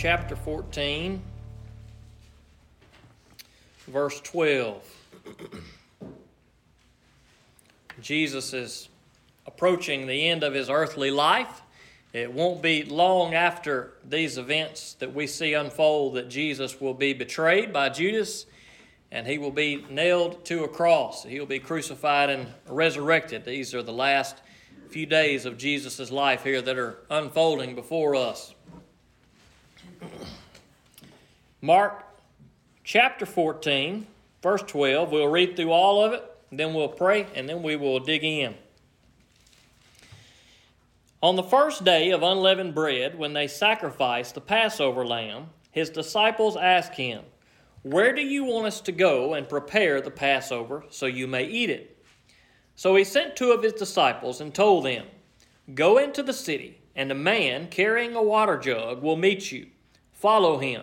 chapter 14, verse 12. Jesus is approaching the end of his earthly life. It won't be long after these events that we see unfold that Jesus will be betrayed by Judas and he will be nailed to a cross. He'll be crucified and resurrected. These are the last few days of Jesus' life here that are unfolding before us. Mark chapter 14, verse 12. We'll read through all of it, then we'll pray, and then we will dig in. On the first day of unleavened bread, when they sacrificed the Passover lamb, his disciples asked him, Where do you want us to go and prepare the Passover so you may eat it? So he sent two of his disciples and told them, Go into the city, and a man carrying a water jug will meet you. Follow him.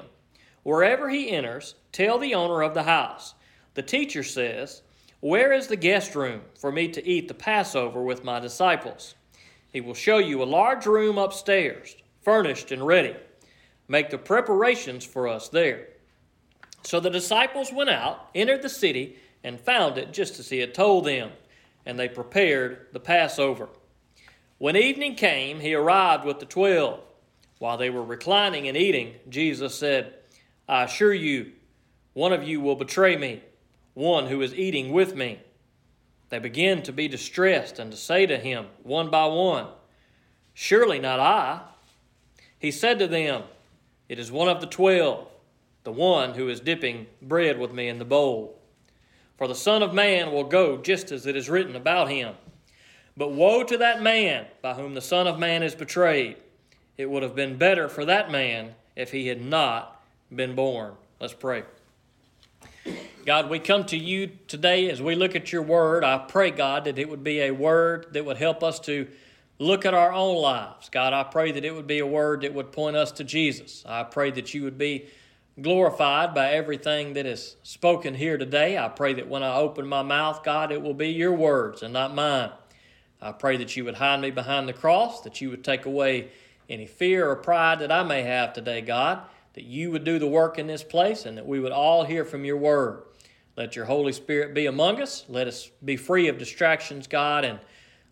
Wherever he enters, tell the owner of the house, The teacher says, Where is the guest room for me to eat the Passover with my disciples? He will show you a large room upstairs, furnished and ready. Make the preparations for us there. So the disciples went out, entered the city, and found it just as he had told them, and they prepared the Passover. When evening came, he arrived with the twelve. While they were reclining and eating, Jesus said, I assure you, one of you will betray me, one who is eating with me. They began to be distressed and to say to him, one by one, Surely not I. He said to them, It is one of the twelve, the one who is dipping bread with me in the bowl. For the Son of Man will go just as it is written about him. But woe to that man by whom the Son of Man is betrayed. It would have been better for that man if he had not been born. Let's pray. God, we come to you today as we look at your word. I pray, God, that it would be a word that would help us to look at our own lives. God, I pray that it would be a word that would point us to Jesus. I pray that you would be glorified by everything that is spoken here today. I pray that when I open my mouth, God, it will be your words and not mine. I pray that you would hide me behind the cross, that you would take away any fear or pride that I may have today, God, that you would do the work in this place, and that we would all hear from your word. Let your Holy Spirit be among us. Let us be free of distractions, God, and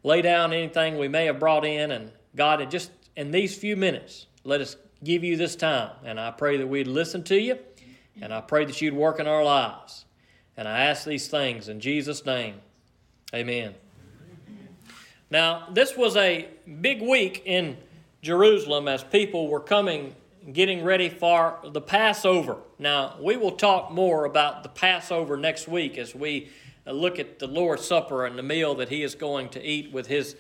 lay down anything we may have brought in. And God, in just in these few minutes, let us give you this time. And I pray that we'd listen to you, and I pray that you'd work in our lives. And I ask these things in Jesus' name. Amen. Now, this was a big week in Jerusalem as people were coming getting ready for the Passover. Now, we will talk more about the Passover next week as we uh, look at the Lord's Supper and the meal that he is going to eat with his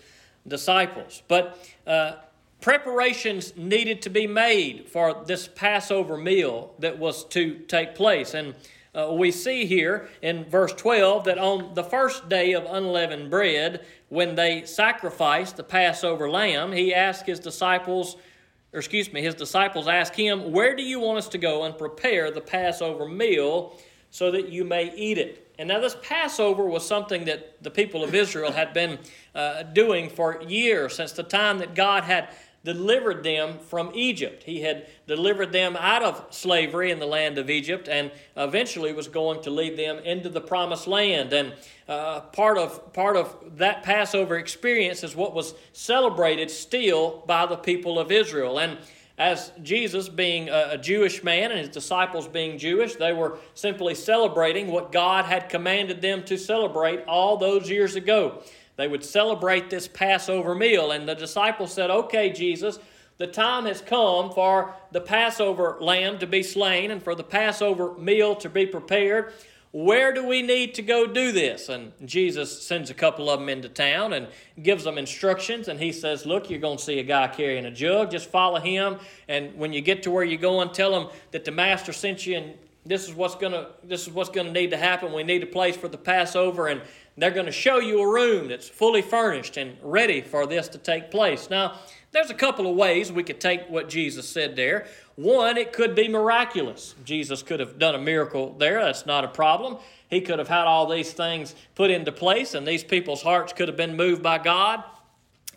disciples. But uh, preparations needed to be made for this Passover meal that was to take place. And uh, we see here in verse 12 that on the first day of unleavened bread, when they sacrificed the Passover lamb, he asked his disciples, or excuse me, his disciples asked him, Where do you want us to go and prepare the Passover meal so that you may eat it? And now, this Passover was something that the people of Israel had been uh, doing for years, since the time that God had delivered them from Egypt. He had delivered them out of slavery in the land of Egypt and eventually was going to lead them into the promised land. And uh, part, of, part of that Passover experience is what was celebrated still by the people of Israel. And as Jesus, being a Jewish man and his disciples being Jewish, they were simply celebrating what God had commanded them to celebrate all those years ago. They would celebrate this Passover meal. And the disciples said, Okay, Jesus, the time has come for the Passover lamb to be slain and for the Passover meal to be prepared. Where do we need to go do this? And Jesus sends a couple of them into town and gives them instructions. And he says, Look, you're going to see a guy carrying a jug. Just follow him. And when you get to where you're going, tell him that the master sent you and this is what's gonna this is what's gonna need to happen. We need a place for the Passover, and they're going to show you a room that's fully furnished and ready for this to take place. Now, there's a couple of ways we could take what Jesus said there. One, it could be miraculous. Jesus could have done a miracle there. That's not a problem. He could have had all these things put into place, and these people's hearts could have been moved by God.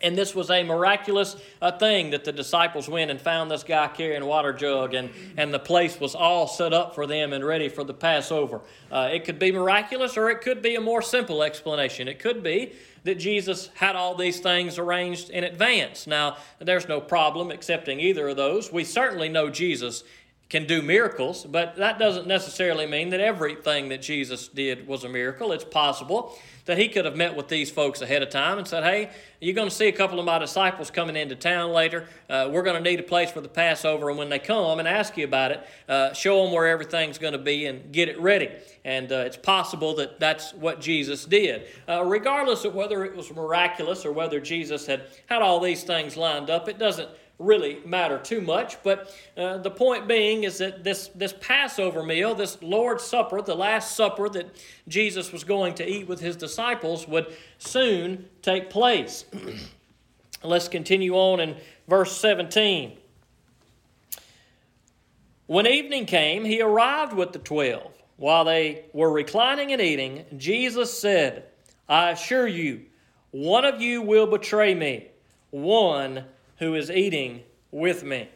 And this was a miraculous uh, thing that the disciples went and found this guy carrying a water jug, and, and the place was all set up for them and ready for the Passover. Uh, it could be miraculous, or it could be a more simple explanation. It could be that Jesus had all these things arranged in advance. Now, there's no problem accepting either of those. We certainly know Jesus can do miracles, but that doesn't necessarily mean that everything that Jesus did was a miracle. It's possible that he could have met with these folks ahead of time and said, Hey, you're going to see a couple of my disciples coming into town later. Uh, we're going to need a place for the Passover, and when they come and ask you about it, uh, show them where everything's going to be and get it ready. And uh, it's possible that that's what Jesus did. Uh, regardless of whether it was miraculous or whether Jesus had had all these things lined up, it doesn't really matter too much. But uh, the point being is that this, this Passover meal, this Lord's Supper, the Last Supper that Jesus was going to eat with his disciples, would soon take place. Let's continue on in verse 17. When evening came, he arrived with the twelve. While they were reclining and eating, Jesus said, I assure you, one of you will betray me, one who is eating with me.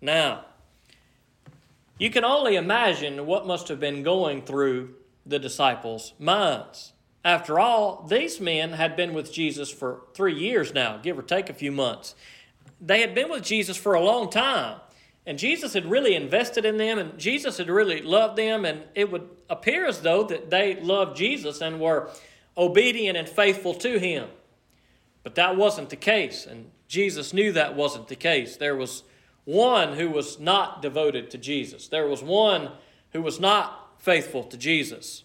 Now, you can only imagine what must have been going through the disciples' minds. After all, these men had been with Jesus for three years now, give or take a few months. They had been with Jesus for a long time, and Jesus had really invested in them, and Jesus had really loved them, and it would appear as though that they loved Jesus and were obedient and faithful to him. But that wasn't the case, and Jesus knew that wasn't the case. There was one who was not devoted to Jesus, there was one who was not faithful to Jesus.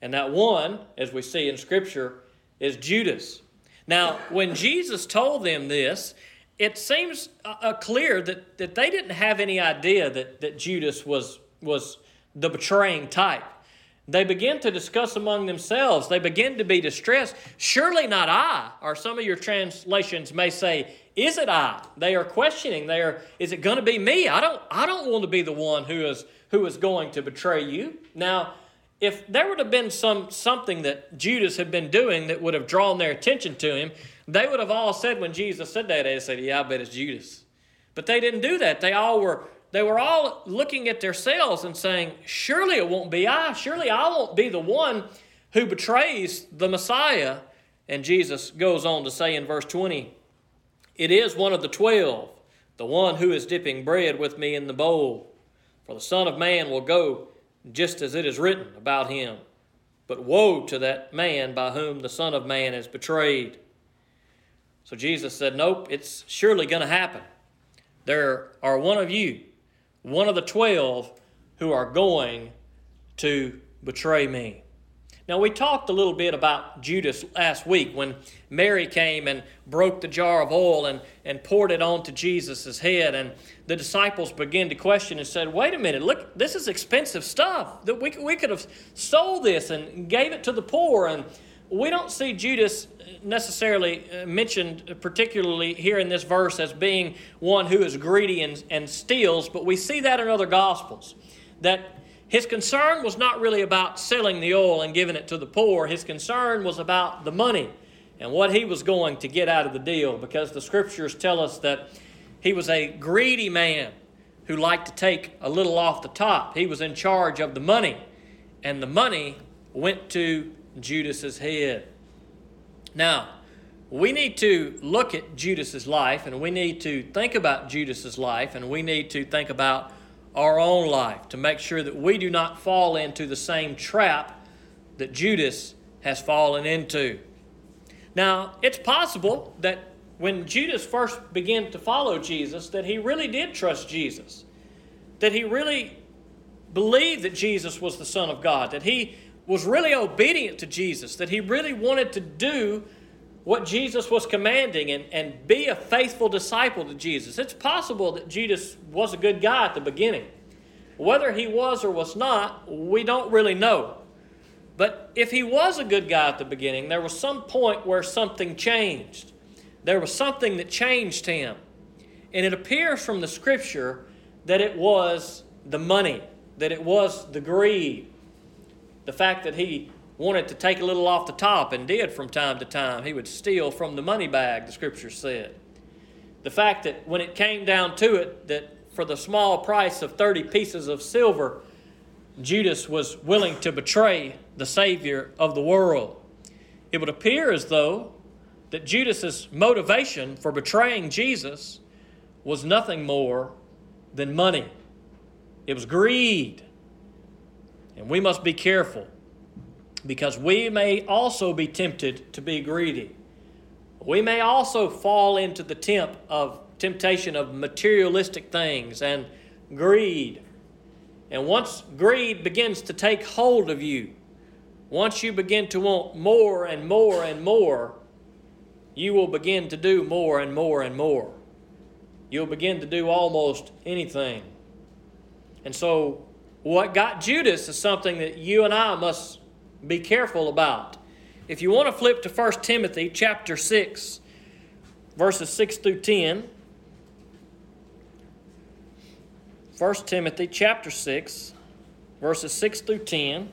And that one, as we see in Scripture, is Judas. Now, when Jesus told them this, it seems uh, uh clear that, that they didn't have any idea that, that Judas was, was the betraying type. They begin to discuss among themselves. They begin to be distressed. Surely not I, or some of your translations may say, is it I? They are questioning. They are, is it going to be me? I don't, I don't want to be the one who is, who is going to betray you. Now, if there would have been some something that Judas had been doing that would have drawn their attention to him, they would have all said when Jesus said that, they said, Yeah, I bet it's Judas. But they didn't do that. They all were they were all looking at themselves and saying, Surely it won't be I. Surely I won't be the one who betrays the Messiah. And Jesus goes on to say in verse 20, It is one of the twelve, the one who is dipping bread with me in the bowl. For the Son of Man will go just as it is written about him. But woe to that man by whom the Son of Man is betrayed. So Jesus said, Nope, it's surely going to happen. There are one of you one of the twelve who are going to betray me. Now, we talked a little bit about Judas last week when Mary came and broke the jar of oil and, and poured it onto Jesus' head. And the disciples began to question and said, Wait a minute, look, this is expensive stuff. That we, we could have sold this and gave it to the poor. And we don't see Judas necessarily uh, mentioned particularly here in this verse as being one who is greedy and, and steals, but we see that in other gospels. That his concern was not really about selling the oil and giving it to the poor, his concern was about the money and what he was going to get out of the deal because the scriptures tell us that he was a greedy man who liked to take a little off the top. He was in charge of the money, and the money went to Judas's head. Now, we need to look at Judas's life and we need to think about Judas's life and we need to think about our own life to make sure that we do not fall into the same trap that Judas has fallen into. Now, it's possible that when Judas first began to follow Jesus that he really did trust Jesus. That he really believed that Jesus was the son of God, that he was really obedient to Jesus, that he really wanted to do what Jesus was commanding and, and be a faithful disciple to Jesus. It's possible that Judas was a good guy at the beginning. Whether he was or was not, we don't really know. But if he was a good guy at the beginning, there was some point where something changed. There was something that changed him. And it appears from the scripture that it was the money, that it was the greed, the fact that he wanted to take a little off the top and did from time to time. He would steal from the money bag, the scripture said. The fact that when it came down to it, that for the small price of 30 pieces of silver, Judas was willing to betray the Savior of the world. It would appear as though that Judas's motivation for betraying Jesus was nothing more than money. It was greed. And we must be careful because we may also be tempted to be greedy. We may also fall into the temp of temptation of materialistic things and greed. And once greed begins to take hold of you, once you begin to want more and more and more, you will begin to do more and more and more. You'll begin to do almost anything. And so, what got Judas is something that you and I must be careful about. If you want to flip to 1 Timothy chapter 6, verses 6 through 10. 1 Timothy chapter 6, verses 6 through 10.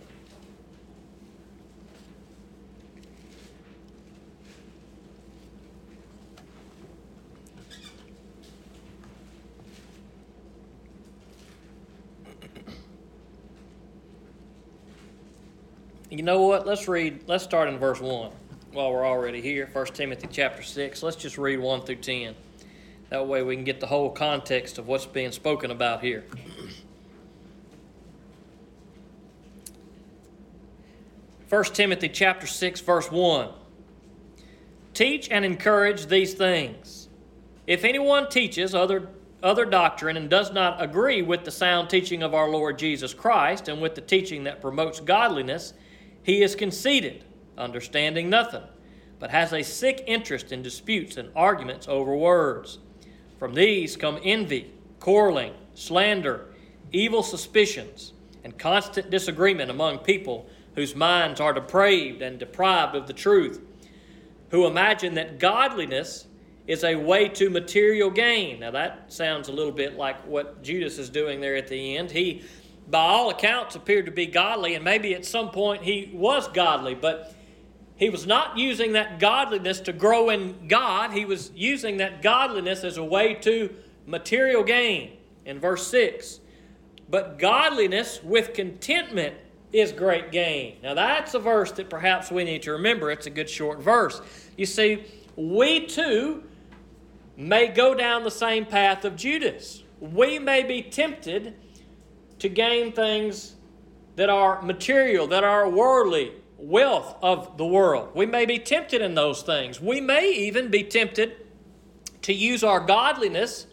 You know what? Let's read, let's start in verse 1 while we're already here. 1 Timothy chapter 6. Let's just read 1 through 10. That way we can get the whole context of what's being spoken about here. 1 Timothy chapter 6 verse 1 Teach and encourage these things. If anyone teaches other other doctrine and does not agree with the sound teaching of our Lord Jesus Christ and with the teaching that promotes godliness, he is conceited, understanding nothing, but has a sick interest in disputes and arguments over words. From these come envy, quarreling, slander, evil suspicions, and constant disagreement among people whose minds are depraved and deprived of the truth, who imagine that godliness is a way to material gain. Now, that sounds a little bit like what Judas is doing there at the end. He by all accounts, appeared to be godly, and maybe at some point he was godly, but he was not using that godliness to grow in God. He was using that godliness as a way to material gain. In verse 6, but godliness with contentment is great gain. Now, that's a verse that perhaps we need to remember. It's a good short verse. You see, we too may go down the same path of Judas. We may be tempted to gain things that are material, that are worldly, wealth of the world. We may be tempted in those things. We may even be tempted to use our godliness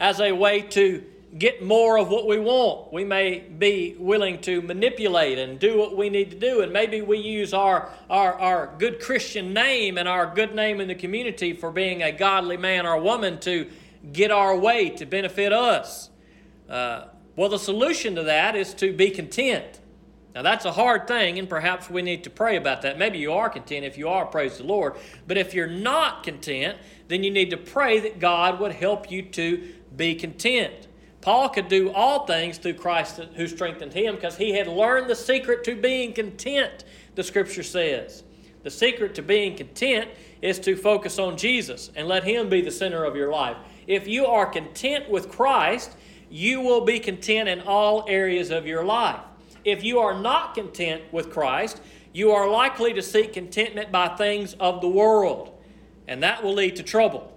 as a way to get more of what we want. We may be willing to manipulate and do what we need to do. And maybe we use our, our, our good Christian name and our good name in the community for being a godly man or woman to get our way to benefit us. Uh, well, the solution to that is to be content. Now, that's a hard thing, and perhaps we need to pray about that. Maybe you are content. If you are, praise the Lord. But if you're not content, then you need to pray that God would help you to be content. Paul could do all things through Christ who strengthened him because he had learned the secret to being content, the scripture says. The secret to being content is to focus on Jesus and let him be the center of your life. If you are content with Christ, you will be content in all areas of your life. If you are not content with Christ, you are likely to seek contentment by things of the world, and that will lead to trouble.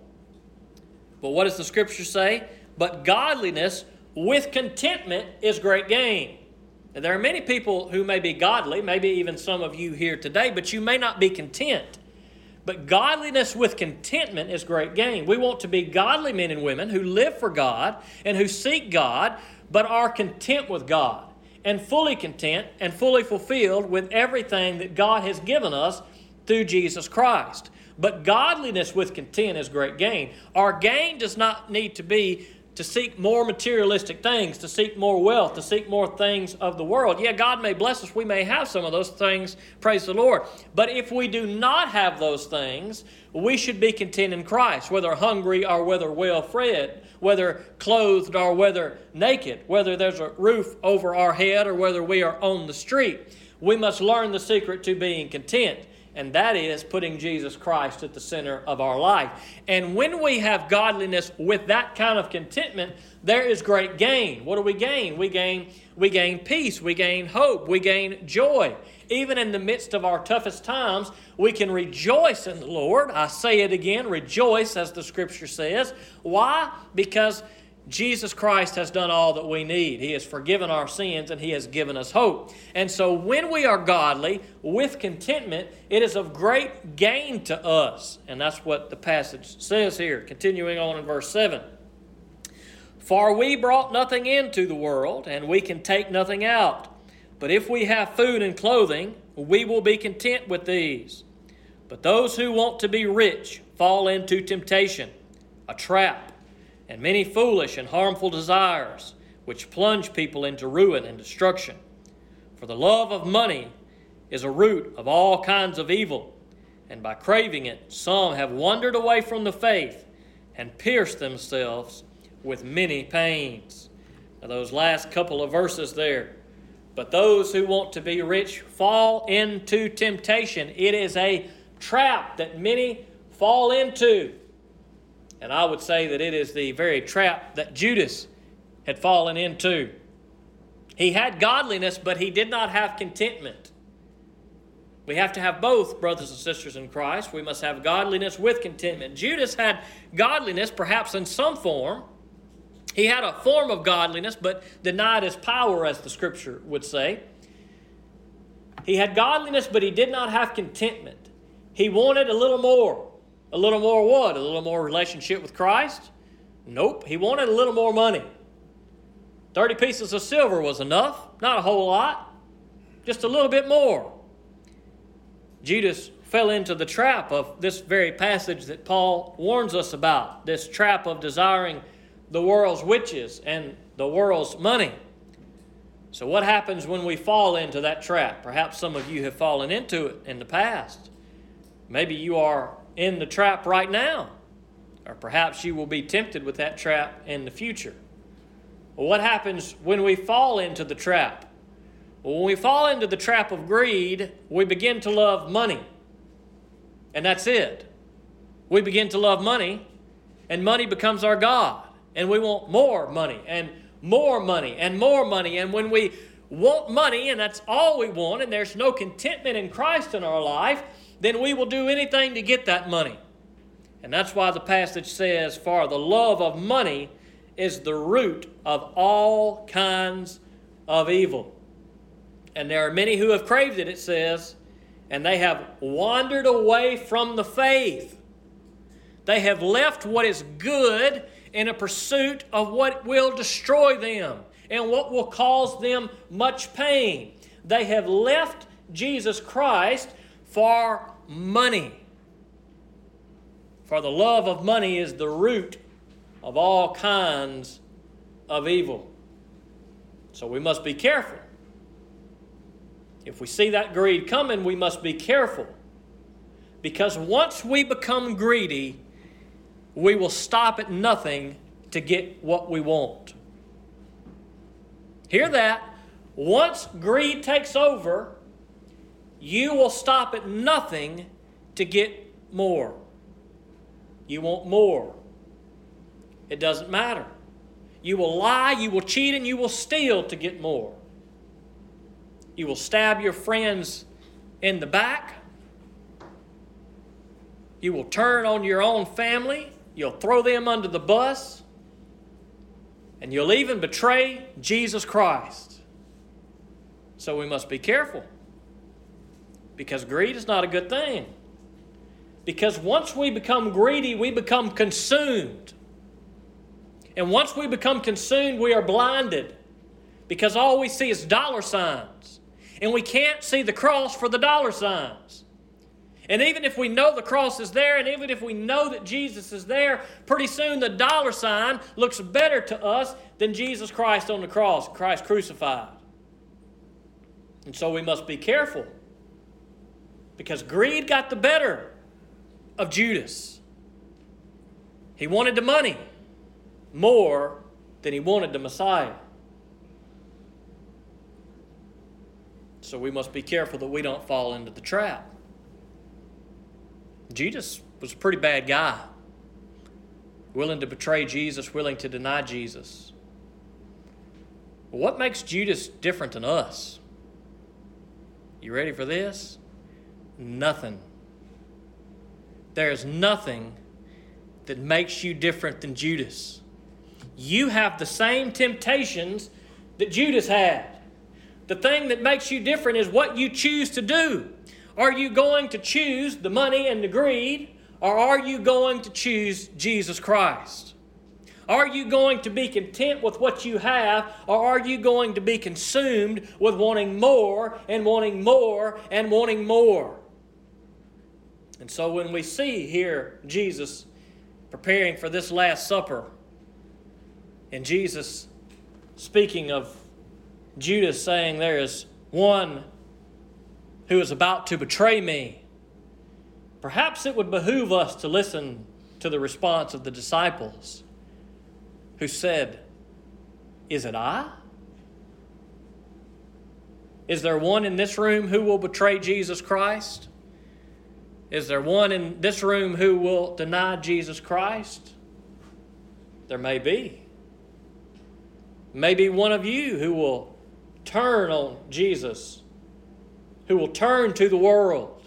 But what does the scripture say? But godliness with contentment is great gain. And there are many people who may be godly, maybe even some of you here today, but you may not be content. But godliness with contentment is great gain. We want to be godly men and women who live for God and who seek God, but are content with God and fully content and fully fulfilled with everything that God has given us through Jesus Christ. But godliness with content is great gain. Our gain does not need to be to seek more materialistic things, to seek more wealth, to seek more things of the world. Yeah, God may bless us. We may have some of those things, praise the Lord. But if we do not have those things, we should be content in Christ, whether hungry or whether well fed, whether clothed or whether naked, whether there's a roof over our head or whether we are on the street. We must learn the secret to being content, and that is putting Jesus Christ at the center of our life. And when we have godliness with that kind of contentment, there is great gain. What do we gain? We gain we gain peace, we gain hope, we gain joy. Even in the midst of our toughest times, we can rejoice in the Lord. I say it again, rejoice as the scripture says. Why? Because Jesus Christ has done all that we need. He has forgiven our sins and He has given us hope. And so, when we are godly with contentment, it is of great gain to us. And that's what the passage says here, continuing on in verse 7. For we brought nothing into the world, and we can take nothing out. But if we have food and clothing, we will be content with these. But those who want to be rich fall into temptation, a trap and many foolish and harmful desires, which plunge people into ruin and destruction. For the love of money is a root of all kinds of evil, and by craving it, some have wandered away from the faith and pierced themselves with many pains. Now, those last couple of verses there. But those who want to be rich fall into temptation. It is a trap that many fall into. And I would say that it is the very trap that Judas had fallen into. He had godliness, but he did not have contentment. We have to have both, brothers and sisters in Christ. We must have godliness with contentment. Judas had godliness, perhaps in some form. He had a form of godliness, but denied his power, as the scripture would say. He had godliness, but he did not have contentment. He wanted a little more. A little more what? A little more relationship with Christ? Nope. He wanted a little more money. 30 pieces of silver was enough, not a whole lot, just a little bit more. Judas fell into the trap of this very passage that Paul warns us about this trap of desiring the world's riches and the world's money. So, what happens when we fall into that trap? Perhaps some of you have fallen into it in the past. Maybe you are in the trap right now. Or perhaps you will be tempted with that trap in the future. Well, what happens when we fall into the trap? Well, when we fall into the trap of greed, we begin to love money. And that's it. We begin to love money, and money becomes our God. And we want more money, and more money, and more money. And when we want money, and that's all we want, and there's no contentment in Christ in our life, then we will do anything to get that money. And that's why the passage says, For the love of money is the root of all kinds of evil. And there are many who have craved it, it says, and they have wandered away from the faith. They have left what is good in a pursuit of what will destroy them and what will cause them much pain. They have left Jesus Christ for money. For the love of money is the root of all kinds of evil. So we must be careful. If we see that greed coming, we must be careful. Because once we become greedy, we will stop at nothing to get what we want. Hear that? Once greed takes over, you will stop at nothing to get more. You want more. It doesn't matter. You will lie, you will cheat, and you will steal to get more. You will stab your friends in the back. You will turn on your own family. You'll throw them under the bus. And you'll even betray Jesus Christ. So we must be careful because greed is not a good thing. Because once we become greedy, we become consumed. And once we become consumed, we are blinded because all we see is dollar signs. And we can't see the cross for the dollar signs. And even if we know the cross is there, and even if we know that Jesus is there, pretty soon the dollar sign looks better to us than Jesus Christ on the cross, Christ crucified. And so we must be careful because greed got the better of Judas. He wanted the money more than he wanted the Messiah. So we must be careful that we don't fall into the trap. Judas was a pretty bad guy, willing to betray Jesus, willing to deny Jesus. What makes Judas different than us? You ready for this? Nothing. There is nothing that makes you different than Judas. You have the same temptations that Judas had. The thing that makes you different is what you choose to do. Are you going to choose the money and the greed, or are you going to choose Jesus Christ? Are you going to be content with what you have, or are you going to be consumed with wanting more and wanting more and wanting more? And so when we see here Jesus preparing for this Last Supper, and Jesus speaking of Judas saying, There is one who is about to betray me, perhaps it would behoove us to listen to the response of the disciples who said, Is it I? Is there one in this room who will betray Jesus Christ? Is there one in this room who will deny Jesus Christ? There may be. Maybe one of you who will turn on Jesus, who will turn to the world.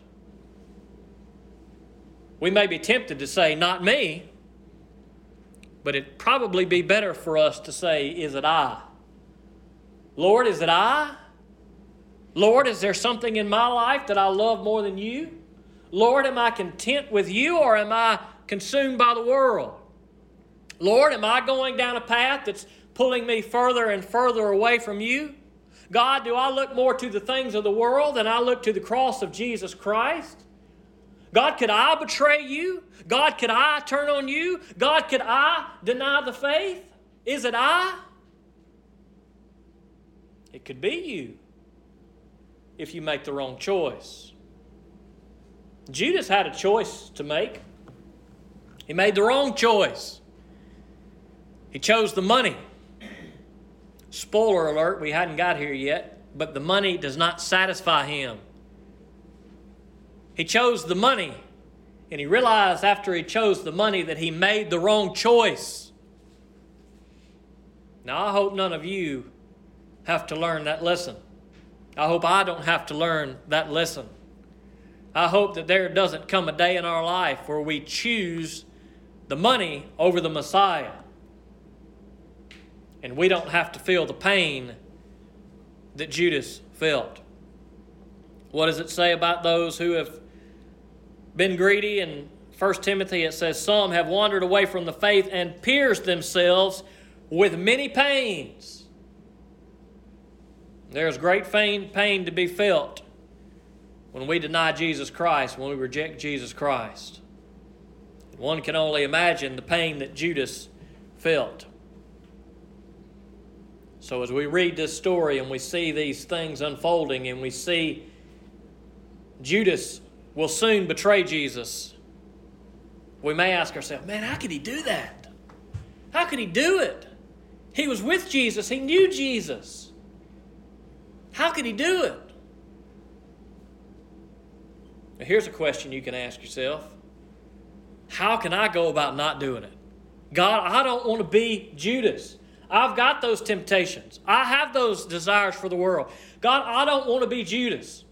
We may be tempted to say, Not me, but it'd probably be better for us to say, Is it I? Lord, is it I? Lord, is there something in my life that I love more than you? Lord, am I content with you or am I consumed by the world? Lord, am I going down a path that's pulling me further and further away from you? God, do I look more to the things of the world than I look to the cross of Jesus Christ? God, could I betray you? God, could I turn on you? God, could I deny the faith? Is it I? It could be you if you make the wrong choice. Judas had a choice to make. He made the wrong choice. He chose the money. Spoiler alert, we hadn't got here yet, but the money does not satisfy him. He chose the money, and he realized after he chose the money that he made the wrong choice. Now, I hope none of you have to learn that lesson. I hope I don't have to learn that lesson. I hope that there doesn't come a day in our life where we choose the money over the Messiah. And we don't have to feel the pain that Judas felt. What does it say about those who have been greedy? In 1 Timothy, it says, Some have wandered away from the faith and pierced themselves with many pains. There's great pain, pain to be felt when we deny Jesus Christ, when we reject Jesus Christ. One can only imagine the pain that Judas felt. So, as we read this story and we see these things unfolding and we see Judas will soon betray Jesus, we may ask ourselves, man, how could he do that? How could he do it? He was with Jesus, he knew Jesus. How could he do it? Now, here's a question you can ask yourself How can I go about not doing it? God, I don't want to be Judas. I've got those temptations. I have those desires for the world. God, I don't want to be Judas.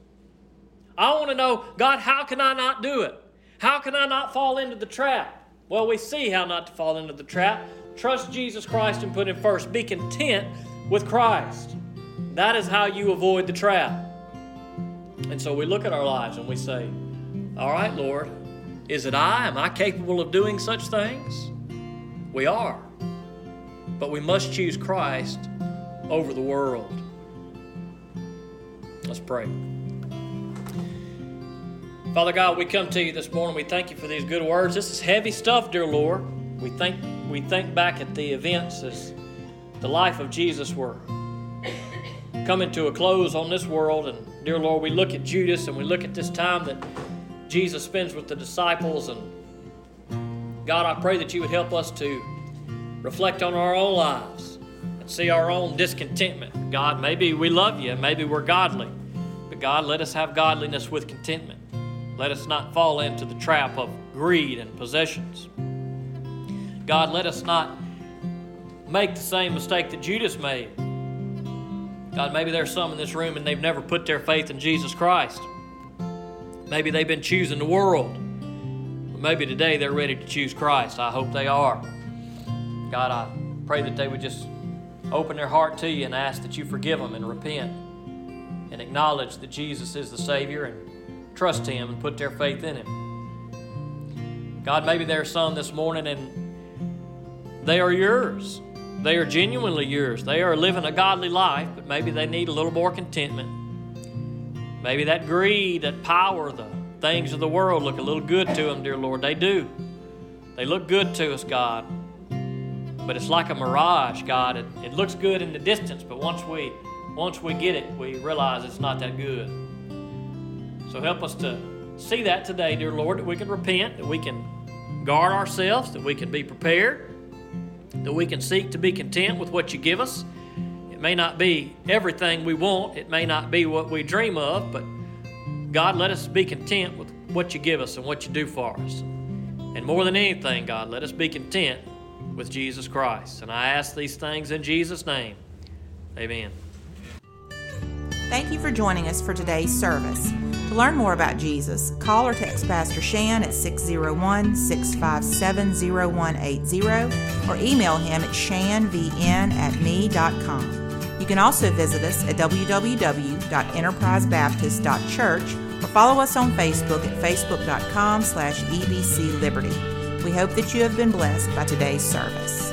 I want to know, God, how can I not do it? How can I not fall into the trap? Well, we see how not to fall into the trap. Trust Jesus Christ and put Him first. Be content with Christ. That is how you avoid the trap. And so we look at our lives and we say, All right, Lord, is it I? Am I capable of doing such things? We are but we must choose Christ over the world. Let's pray. Father God, we come to you this morning. We thank you for these good words. This is heavy stuff, dear Lord. We think we think back at the events as the life of Jesus were coming to a close on this world. And dear Lord, we look at Judas and we look at this time that Jesus spends with the disciples. And God, I pray that you would help us to reflect on our own lives and see our own discontentment. God, maybe we love you, maybe we're godly, But God, let us have godliness with contentment. Let us not fall into the trap of greed and possessions. God, let us not make the same mistake that Judas made. God, maybe there's some in this room and they've never put their faith in Jesus Christ. Maybe they've been choosing the world. But maybe today they're ready to choose Christ. I hope they are. God, I pray that they would just open their heart to you and ask that you forgive them and repent and acknowledge that Jesus is the Savior and trust Him and put their faith in Him. God, maybe there are some this morning and they are yours. They are genuinely yours. They are living a godly life, but maybe they need a little more contentment. Maybe that greed, that power, the things of the world look a little good to them, dear Lord. They do. They look good to us, God. But it's like a mirage, God. It, it looks good in the distance, but once we once we get it, we realize it's not that good. So help us to see that today, dear Lord, that we can repent, that we can guard ourselves, that we can be prepared, that we can seek to be content with what you give us. It may not be everything we want, it may not be what we dream of, but God, let us be content with what you give us and what you do for us. And more than anything, God, let us be content with Jesus Christ. And I ask these things in Jesus' name. Amen. Thank you for joining us for today's service. Learn more about Jesus, call or text Pastor Shan at 601 657 0180 or email him at shanvn at me.com. You can also visit us at www.enterprisebaptist.church or follow us on Facebook at facebook.com slash ebcliberty. We hope that you have been blessed by today's service.